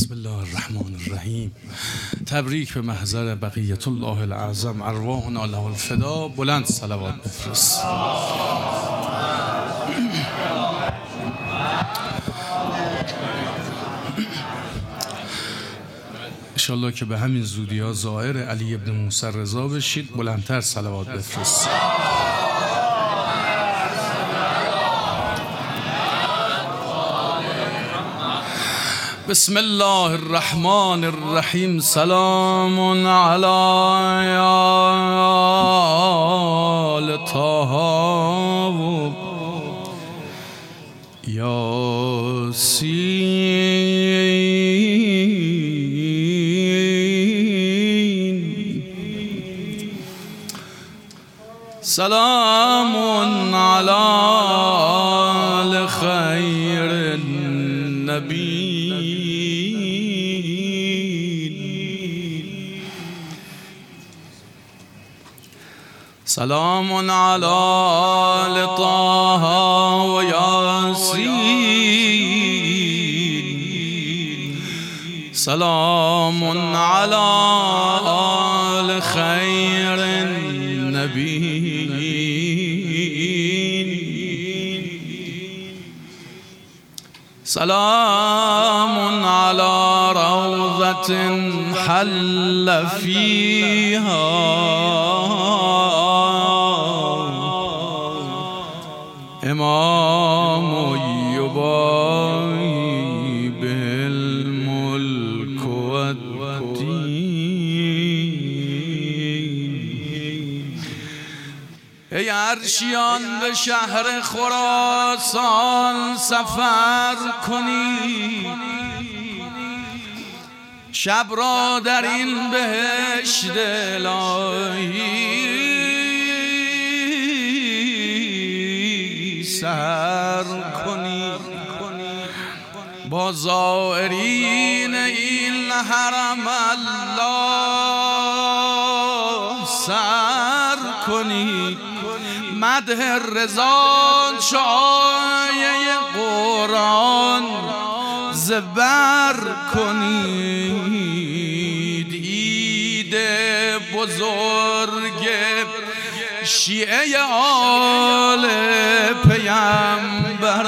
بسم الله الرحمن الرحیم. تبریک به محضر بقیت الله العظم. ارواحنا له الفدا. بلند صلوات بفرست. انشالله که به همین زودی ها ظاهر علی ابن موسی رضا بشید. بلندتر صلوات بفرست. بسم الله الرحمن الرحيم. سلام على آل طه. ياسين. سلام على سلام على لطه وياسين. سلام على آل خير النبي سلام على روضة حل فيها. إمام يباهي بالملك والدين ای عرشیان به شهر خراسان سفر کنید شب را در این بهشت الهی سهر کنید با زائرین این حرم الله سر کنید مده رضا شایه قرآن زبر کنید عید بزرگ شیعه آل پیمبر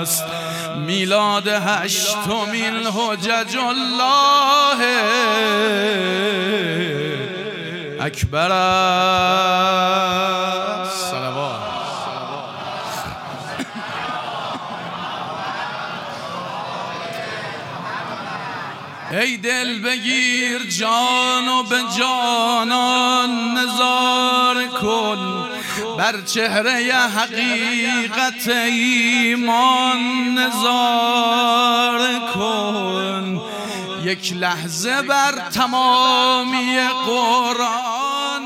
است میلاد هشتمین حجج الله. اکبر است صلوات ای دل بگیر جان و به جانان نظار کن بر چهره حقیقت ایمان نظار کن یک لحظه بر تمامی قرآن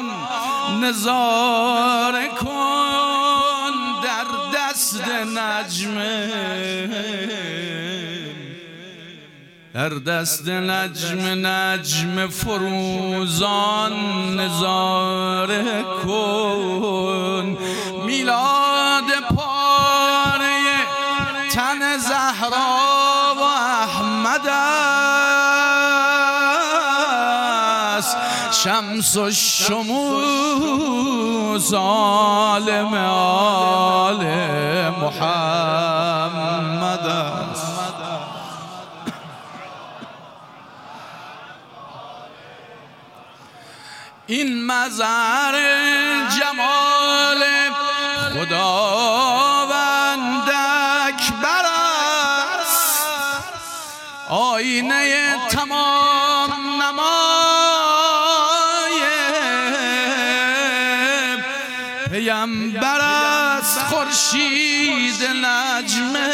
نظار کن در دست نجمه در دست نجم نجم فروزان نظاره کن میلاد پاره تن زهرا و احمد است. شمس و شموس عالم آل محمد است. این مزار جمال خداوند اکبر است. آینه تمام نمای پیمبر است. خورشید نجمه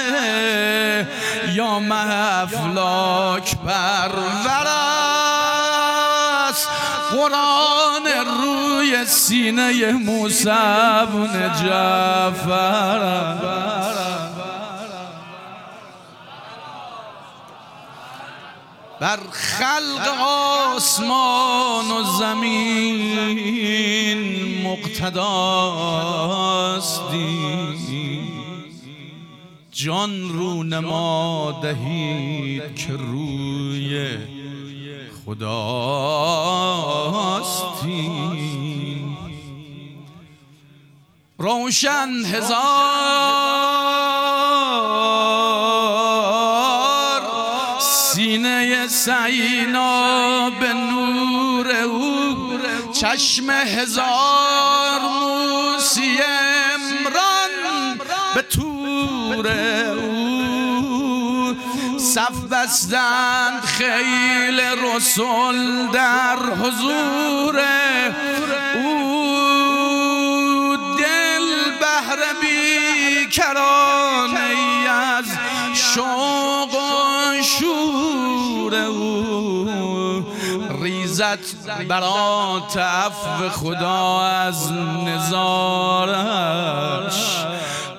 یا مه افلاک پرور سینه موسی بن جعفر بر خلق آسمان و زمین مقتداست دین. جان رو نما دهید که روی خداستی روشن هزار سینه سینا به نور او چشم هزار موسی امران به تور او. صف بستند خیل رسول در حضور کرانه ای از شوق و شور او. ریزت برات عفو خدا از نظارش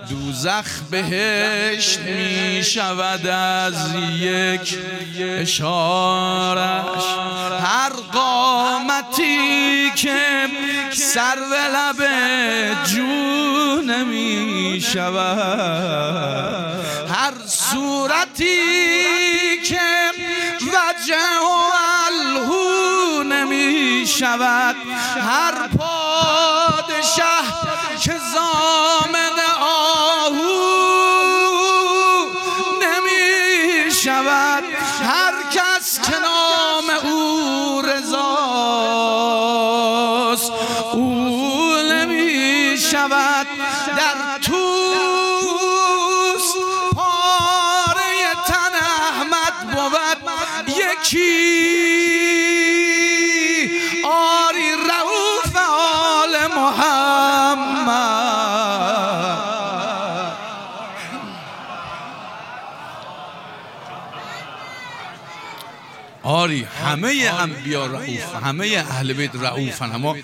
دوزخ بهشت می شود از یک اشارش. که سر لب جو نمی شود. هر صورتی که وجه و الهو نمی شود. هر پادشه که زامن یکی همه انبیا رعوف همه اهل بیت رعوفن اما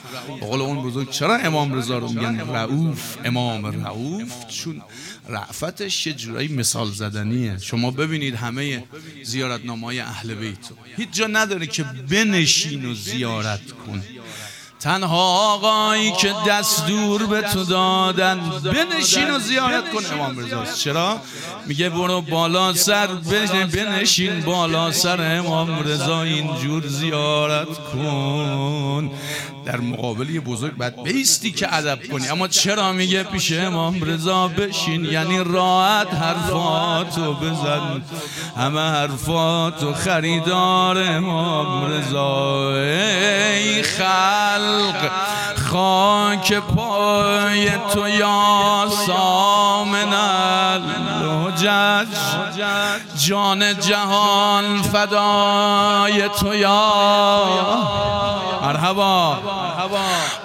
بقول اون بزرگ چرا امام رضا رو میگن رعوف امام رعوف چون رعفتش یه جورایی مثال زدنیه. شما ببینید همه زیارتنامه های اهل بیت. هیچ جا نداره که بنشین و زیارت کن. تنها آقایی که دستور به تو دادن. بنشین و زیارت کن امام رضاست چرا؟ میگه برو بالا سر بنشین بالا سر امام رضا. اینجور زیارت کن. در مقابل یه بزرگ باید بیستی که ادب کنی. اما چرا میگه پیش امام رضا بشین؟ یعنی راحت حرفاتو بزن. همه حرفاتو خریدار امام رضا. ای خلق خاک پای تو یا سامن الحجج. جان جهان فدای تو یا مرحبا.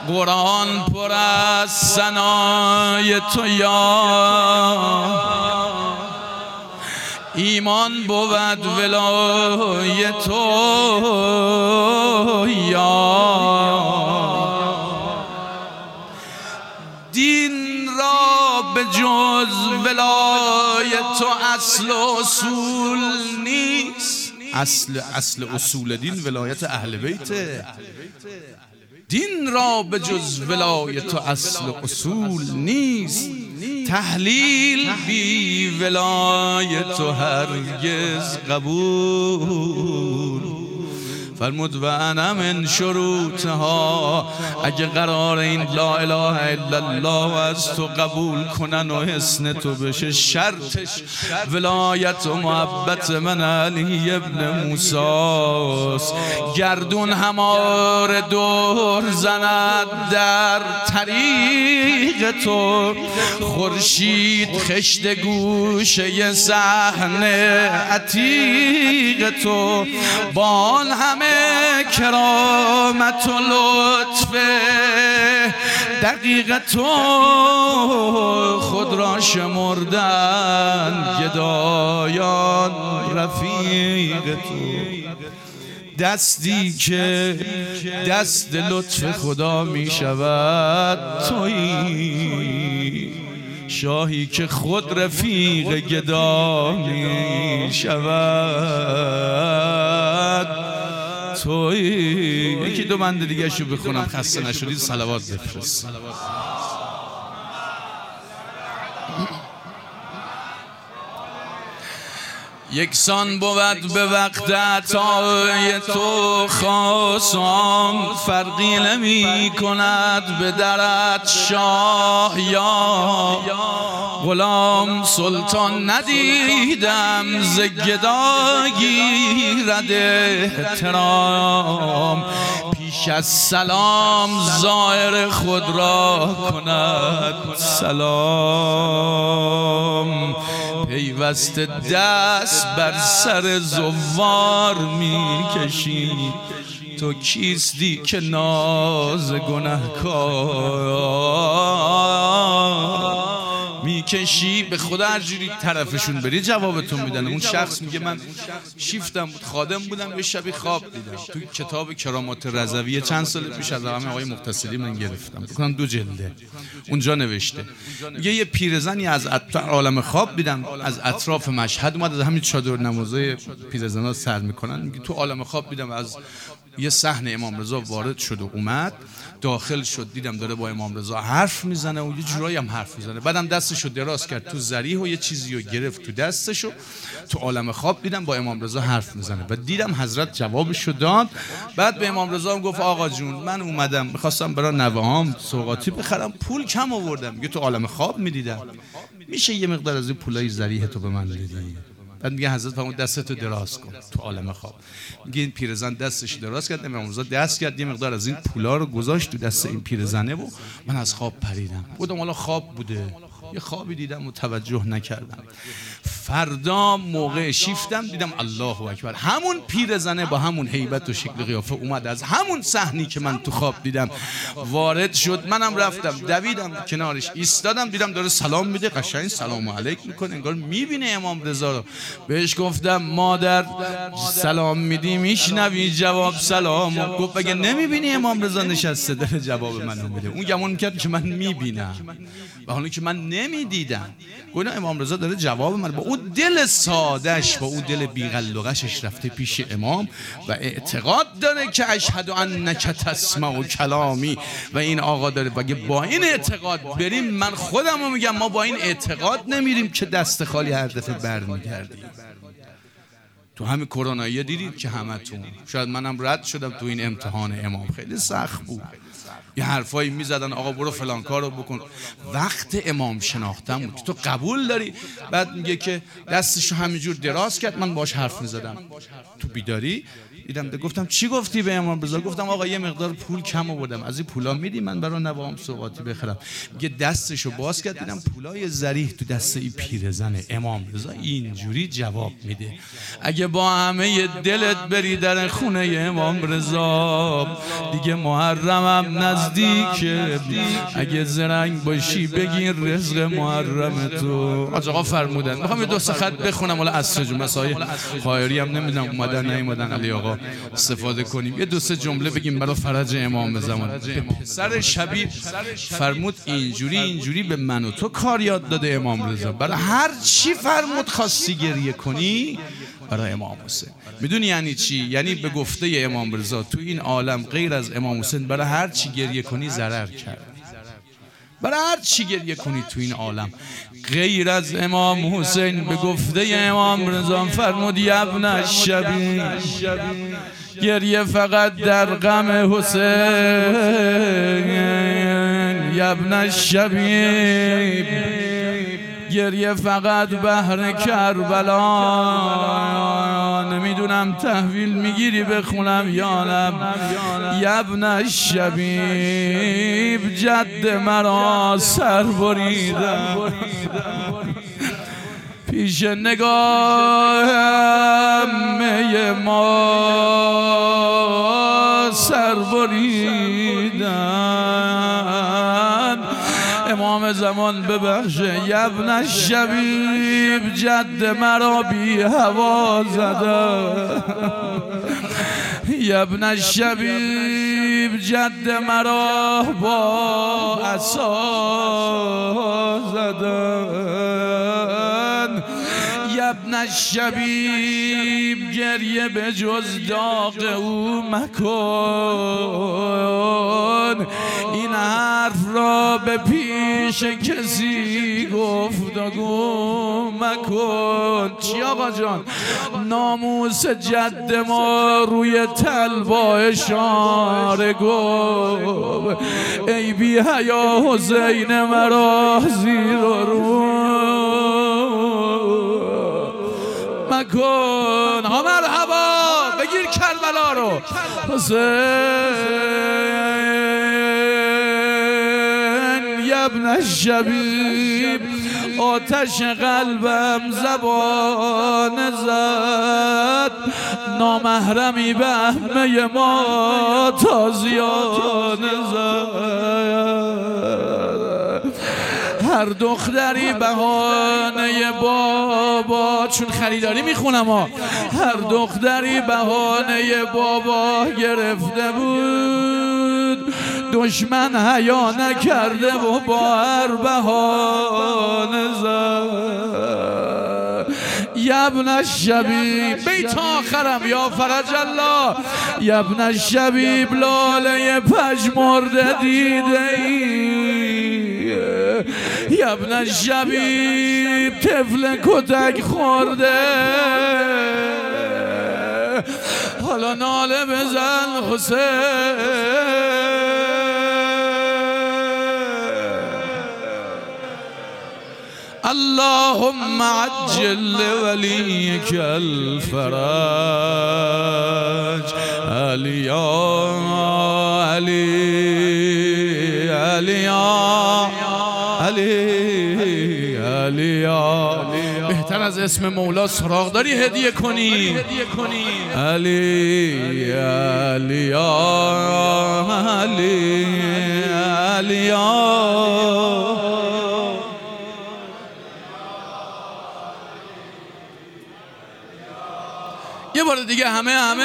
قرآن پر از سنای تو یا. ایمان بود ولای تو یا. دین را به جز ولای تو اصل و اصول نیست. اصل اصل اصول دین ولایت اهل بیته دین را به جز ولایت و اصل اصول نیست. تحلیل بی ولایت و هرگز قبول. فرمود و انا من شروطها. اگه قرار این لا اله الا الله از تو قبول کنن و حسن تو بشه شرطش. ولایت و محبت من علی ابن موساس گردون همار دور زند در طریق تو. خورشید خشت گوشه صحنه عتیق تو. بان همه کرامت و لطف دقیق تو خود را شمردن گدایان رفیق تو. دستی که دست لطف خدا می شود تویی. شاهی که خود رفیق گدا می شود. توی. یکی دو بند دیگه شو بخونم خسته نشدید صلوات بفرست. یکسان بود به وقت عطای تو خاصان فرقی نمی کند به درت شاه یا غلام. سلطان ندیدم ز گدایی رد احترام. پیش از سلام زائر خود را کند. سلام. پیوست دست بر سر زوار می‌کشی. تو کیستی که ناز گنهکار؟ می‌کشی به خدا هر جوری طرفشون بری جوابتون میدن. اون شخص میگه من شیفتم بود خادم بودم یه شبی خواب دیدم. تو کتاب کرامات رضویه چند سال پیش از همه آقای مختصری من گرفتم. بکنم دو جلده. اونجا نوشته. میگه یه پیرزنی از عالم خواب دیدم از اطراف مشهد اومد از همین چادر نمازای پیرزنا سر می‌کنن. میگه تو عالم خواب دیدم از یه صحنه امام رضا وارد شد و اومد. داخل شد دیدم داره با امام رضا حرف می‌زنه و یه جورایی هم حرف می‌زنه. بعدم دستشو دراز کرد تو زریح و یه چیزی رو گرفت تو دستشو تو عالم خواب دیدم با امام رضا حرف می‌زنه. و دیدم حضرت جوابشو داد. بعد به امام رضا هم گفت آقا جون من اومدم می‌خواستم برای نوهام سوقاتی بخرم. پول کم آوردم میگه تو عالم خواب می‌دیدم. میشه یه مقدار از این پولای زریح تو به من بدی؟ بعد میگه حضرت فرمود دستتو دراز کن. تو عالم خواب. میگه این پیرزن دستش دراز کرد امام رضا دست کرد یه مقدار از این پولا رو گذاشت تو دست این پیرزنه و من از خواب پریدم. بودم حالا خواب بوده. یه خوابی دیدم و توجه نکردم. فردا موقع شیفتم دیدم الله اکبر. همون پیرزنه با همون هیبت و شکل قیافه اومد از همون صحنی که من تو خواب دیدم. وارد شد منم رفتم دویدم کنارش ایستادم دیدم داره سلام میده قشنگ سلام علیک می‌کنه انگار می‌بینه امام رضا رو. بهش گفتم مادر سلام میدی میشنوی جواب سلام؟ گفت اگه نمی‌بینی امام رضا نشسته؟ داره جواب منو میده. اون گمون کرد که من می‌بینم. و حالا که من نمی‌دیدم گفتم امام رضا داره جواب من با اون دل سادش با اون دل بیغلقشش رفته پیش امام و اعتقاد داره که اشهد انک تسمع و کلامی. و این آقا داره بگه با این اعتقاد بریم من خودم رو میگم ما با این اعتقاد نمیریم که دست خالی هر دفعه برمیگردیم. تو همین کرونایی دیدید که همتون. شاید منم رد شدم تو این امتحان امام. خیلی سخت بود. یه حرفایی می‌زدن آقا برو فلان کارو بکن. وقت امام شناختم بود. تو قبول داری؟ بعد میگه که دستشو همینجور دراز کرد من باش حرف می‌زدم. تو بیداری؟ دیدم گفتم چی گفتی به امام رضا؟ گفتم آقا یه مقدار پول کم آوردم. از این پولا میدی؟ من برای نوام سوقاتی بخرم. یه دستشو باز کرد دیدم پولای زریح تو دست این پیرزن امام رضا. اینجوری جواب میده. اگه با همه دلت بری در خونه امام رضا دیگه محرمم نزدیکه اگه زرنگ باشی بگیر رزق محرم تو. آقا فرمودن. می‌خوام یه دو خط بخونم. حالا اصر مسای خواهری هم نمی‌دونم. اومدن نیومدن. علی آقا. استفاده کنیم. یه دو سه جمله بگیم برای فرج امام زمان سر شبیه فرمود اینجوری اینجوری به من و تو کار یاد داده امام رضا. برای هر چی فرمود خواستی گریه کنی برای امام حسین. می‌دونی یعنی چی؟ یعنی به گفته امام رضا تو این عالم غیر از امام حسین برای هر چی گریه کنی ضرر کرد. برای هر چی گریه کنی تو این عالم. غیر از امام حسین به گفته امام رضا فرمود یبن شبی گریه فقط در غم حسین. یبن شبی گریه فقط بهر کربلا. نمی‌دونم تحویل می‌گیری بخونم یانم یبن شبیب جد مرا سر بریدم پیش نگاه می ما سر بریدن امام زمان ببخشه یبن شبیب جد مرا بی هوا زده. یبن شبیب جد مرا با اصا زدن یبن شبیب گریه به جز داغ او مکن. این حرف را به پیش کسی گفتگو مکن. چی آقا جان؟ ناموس جد ما روی تلبا اشاره گو. ای بی حیا حسین مرا زیر رو مکن. ها مرحبا بگیر کربلا رو. حسین یبن الشبیب آتش قلبم زبان زد. نامحرمی به همه ما تازیان زد. هر دختری بهانه بابا چون خریداری می‌خونم ها هر دختری بهانه بابا گرفته بود. دشمن حیا نکرده و با هر بهانه زد. یبن الشبیب بیت آخرم یا فرج الله. یبن الشبیب لاله پژمرده دیده ای. یبن الشبیب طفل کتک خورده. حالا ناله بزن حسین. اللهم عجل لوليك الفرج. علي علي يا بهتر از اسم مولا سراغ داری هدیه کنی. علی علی علی علی یه بار دیگه همه همه.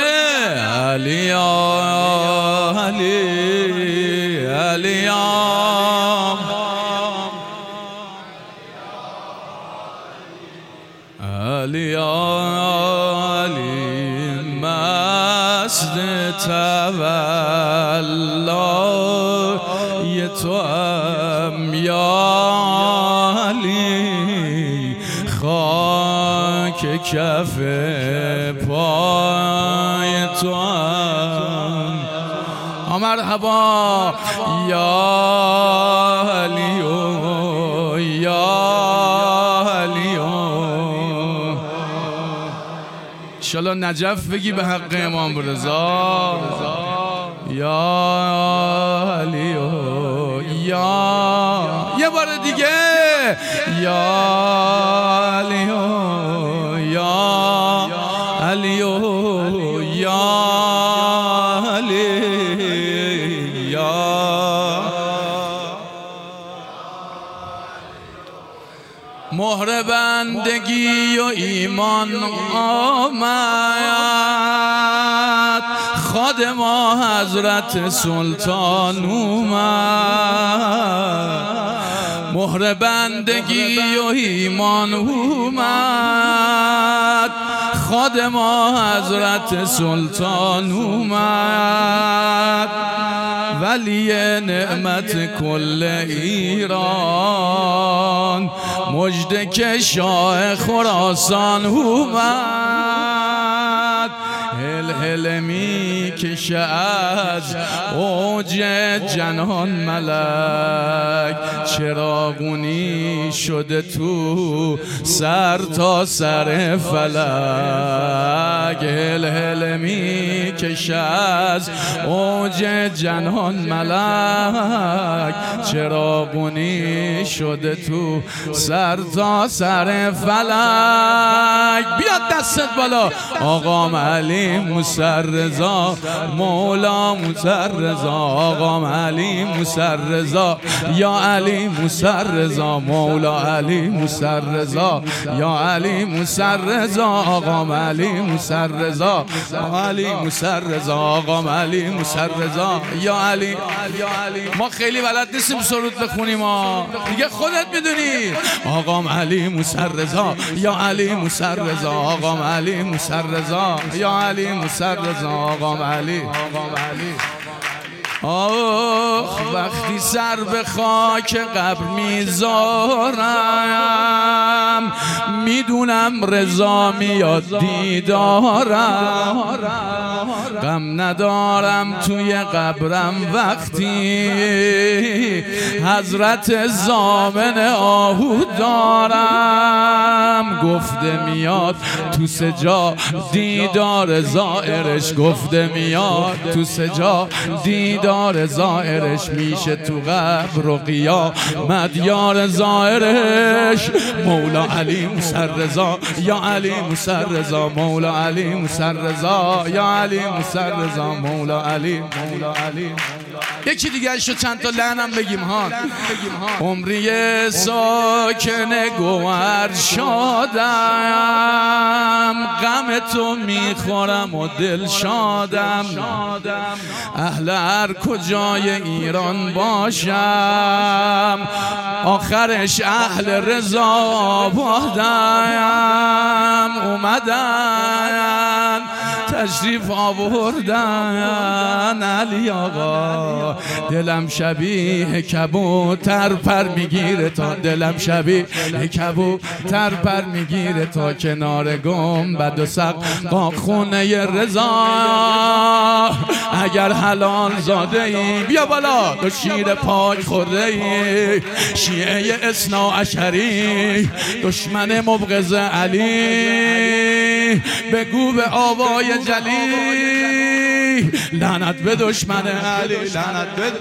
علی علی علی تو هم یا علی خاک کف پای تو هم مرحبا. یا علی یا علی انشالله نجف بگی به حق امام رضا. یا علی یا یه بار دیگه. یا علی یا علی یا علی یا. مهر بندگی و ایمان آمد. خادم حضرت سلطان اومد. مهر بندگی و ایمان اومد. خادم حضرت سلطان اومد. ولی نعمت کل ایران. مجد که شاه خراسان اومد. هل می کشه از اوج جنان ملک. چراغونی شده تو سر تا سر فلک؟ هل هل می کشه از اوج جنان ملک. چراغونی شده تو سر تا سر فلک؟ بیاد دستت بالا. آقام علی مسرزا مولا مسرزا آقام علی مسرزا یا علی مسرزا مولا علی مسرزا یا علی مسرزا آقام علی مسرزا علی مسرزا آقام علی مسرزا یا علی یا علی. ما خیلی بلد نیستیم سرود بخونیم دیگه خودت می‌دونی. آقام علی مسرزا یا علی مسرزا آقام علی مسرزا یا علی مسرزا آقام علی آقام علی. آخ وقتی سر به خاک قبر می‌ذارم می‌دونم رضا میاد دیدارم. غم ندارم توی قبرم وقتی حضرت زامن آهو دارم. گفته میاد تو سجا دیدار زائرش گفته میاد تو سجا دیدار زائرش میشه تو قبر و قیامت یار زائرش مولا علی مسر رضا یا علی مسر رضا مولا علی مسر رضا یا علی مسر رضا مولا علی مولا علی. یکی دیگه شو چند تا لعنم بگیم ها. عمری ساکن گوهر شادم غم تو می‌خورم و دل شادم. اهل هر کجای ایران باشم آخرش اهل رضا بادم. اومدن تشریف آوردن علی آقا. دلم شبیه کبوتر پر می‌گیره تا دلم شبیه کبوتر پر می‌گیره تا کنار گم و سق با خونه رضا. اگر حلال زاده ای بیا بالا. تو شیر پاک خورده ای. شیعه اسنا اشری دشمن مبغض علی. بگو به آوای جلی لعنت به دشمن علی لعنت به